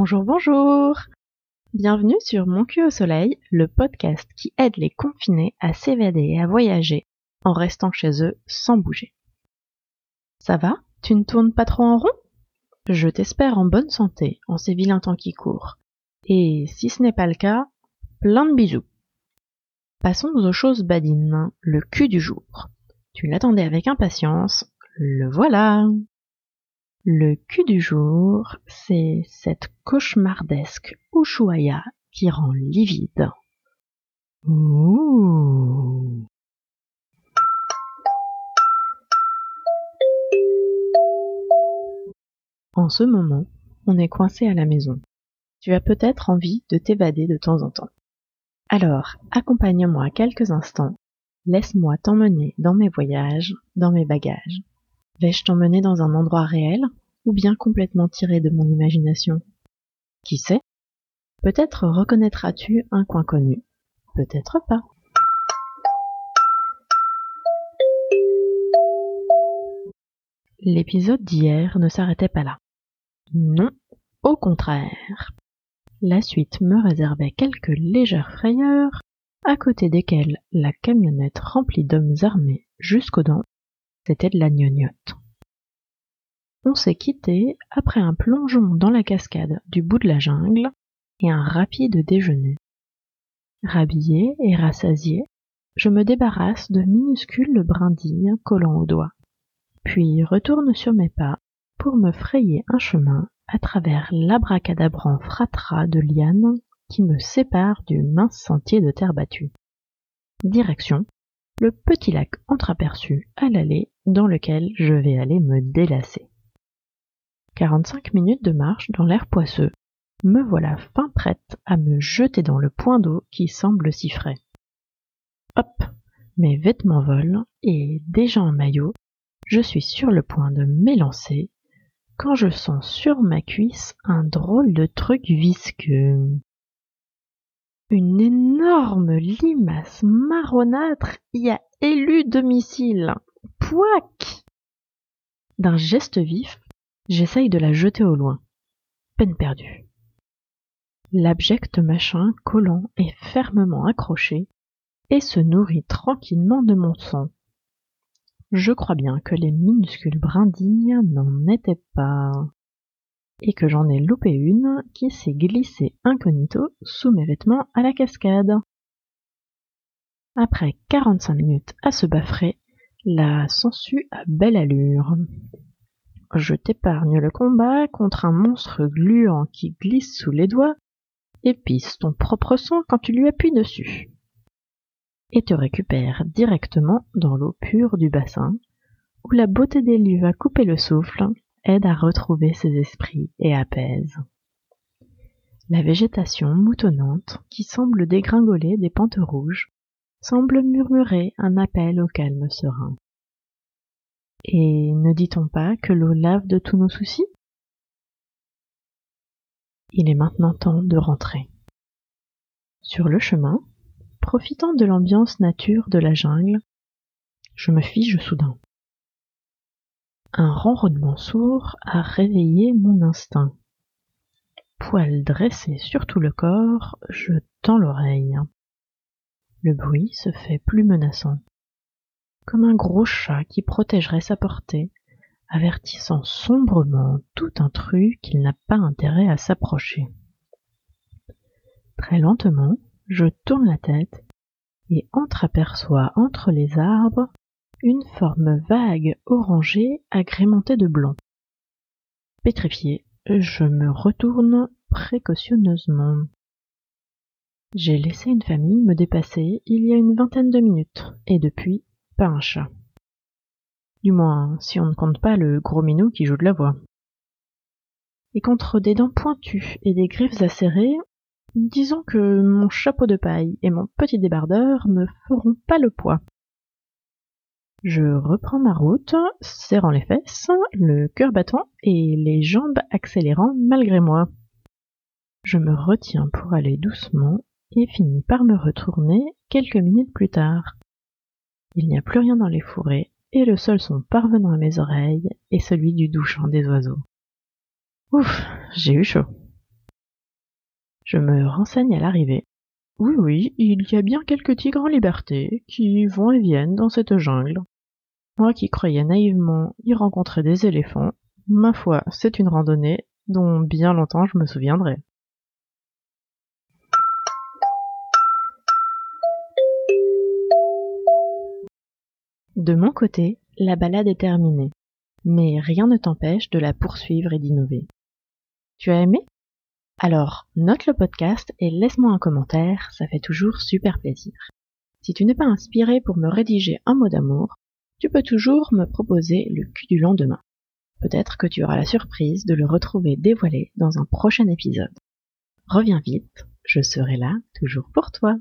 Bonjour, bonjour Bienvenue sur Mon cul au soleil, le podcast qui aide les confinés à s'évader et à voyager en restant chez eux sans bouger. Ça va? Tu ne tournes pas trop en rond? Je t'espère en bonne santé en ces vilains temps qui courent. Et si ce n'est pas le cas, plein de bisous. Passons aux choses badines, le cul du jour. Tu l'attendais avec impatience, le voilà le cul du jour, c'est cette cauchemardesque Ushuaïa qui rend livide. Ouh. En ce moment, on est coincé à la maison. Tu as peut-être envie de t'évader de temps en temps. Alors, accompagne-moi quelques instants, laisse-moi t'emmener dans mes voyages, dans mes bagages. Vais-je t'emmener dans un endroit réel ou bien complètement tiré de mon imagination? Qui sait? Peut-être reconnaîtras-tu un coin connu, peut-être pas. L'épisode d'hier ne s'arrêtait pas là. Non, au contraire. La suite me réservait quelques légères frayeurs, à côté desquelles la camionnette remplie d'hommes armés jusqu'aux dents c'était de la gnognotte. On s'est quitté après un plongeon dans la cascade du bout de la jungle et un rapide déjeuner. Rhabillé et rassasié, je me débarrasse de minuscules brindilles collant aux doigts, puis retourne sur mes pas pour me frayer un chemin à travers l'abracadabrant fratras de lianes qui me sépare du mince sentier de terre battue. Direction le petit lac entreaperçu à l'allée dans lequel je vais aller me délasser. Quarante-cinq minutes de marche dans l'air poisseux, me voilà fin prête à me jeter dans le point d'eau qui semble si frais. Hop, mes vêtements volent et déjà en maillot, je suis sur le point de m'élancer quand je sens sur ma cuisse un drôle de truc visqueux. Une énorme limace marronâtre y a élu domicile. Pouac D'un geste vif, j'essaye de la jeter au loin. Peine perdue. L'abject machin collant et fermement accroché et se nourrit tranquillement de mon sang. Je crois bien que les minuscules brindilles n'en étaient pas et que j'en ai loupé une qui s'est glissée incognito sous mes vêtements à la cascade. Après quarante-cinq minutes à se baffrer, la sangsue à belle allure. Je t'épargne le combat contre un monstre gluant qui glisse sous les doigts et pisse ton propre sang quand tu lui appuies dessus. Et te récupère directement dans l'eau pure du bassin, où la beauté des lieux à couper le souffle aide à retrouver ses esprits et apaise. La végétation moutonnante, qui semble dégringoler des pentes rouges, semble murmurer un appel au calme serein. Et ne dit-on pas que l'eau lave de tous nos soucis? Il est maintenant temps de rentrer. Sur le chemin, profitant de l'ambiance nature de la jungle, je me fige soudain. Un ronronnement sourd a réveillé mon instinct. Poil dressé sur tout le corps, je tends l'oreille. Le bruit se fait plus menaçant, comme un gros chat qui protégerait sa portée, avertissant sombrement tout intrus qu'il n'a pas intérêt à s'approcher. Très lentement, je tourne la tête et entreaperçois entre les arbres une forme vague orangée agrémentée de blanc. Pétrifié, je me retourne précautionneusement. J'ai laissé une famille me dépasser il y a une vingtaine de minutes, et depuis, pas un chat. Du moins, si on ne compte pas le gros minou qui joue de la voix. Et contre des dents pointues et des griffes acérées, disons que mon chapeau de paille et mon petit débardeur ne feront pas le poids. Je reprends ma route, serrant les fesses, le cœur battant et les jambes accélérant malgré moi. Je me retiens pour aller doucement et finis par me retourner quelques minutes plus tard. Il n'y a plus rien dans les fourrés et le seul son parvenant à mes oreilles est celui du doux chant des oiseaux. Ouf, j'ai eu chaud. Je me renseigne à l'arrivée. Oui, oui, il y a bien quelques tigres en liberté qui vont et viennent dans cette jungle. Moi qui croyais naïvement y rencontrer des éléphants, ma foi, c'est une randonnée dont bien longtemps je me souviendrai. De mon côté, la balade est terminée, mais rien ne t'empêche de la poursuivre et d'innover. Tu as aimé? Alors, note le podcast et laisse-moi un commentaire, ça fait toujours super plaisir. Si tu n'es pas inspiré pour me rédiger un mot d'amour, tu peux toujours me proposer le cul du lendemain. Peut-être que tu auras la surprise de le retrouver dévoilé dans un prochain épisode. Reviens vite, je serai là toujours pour toi.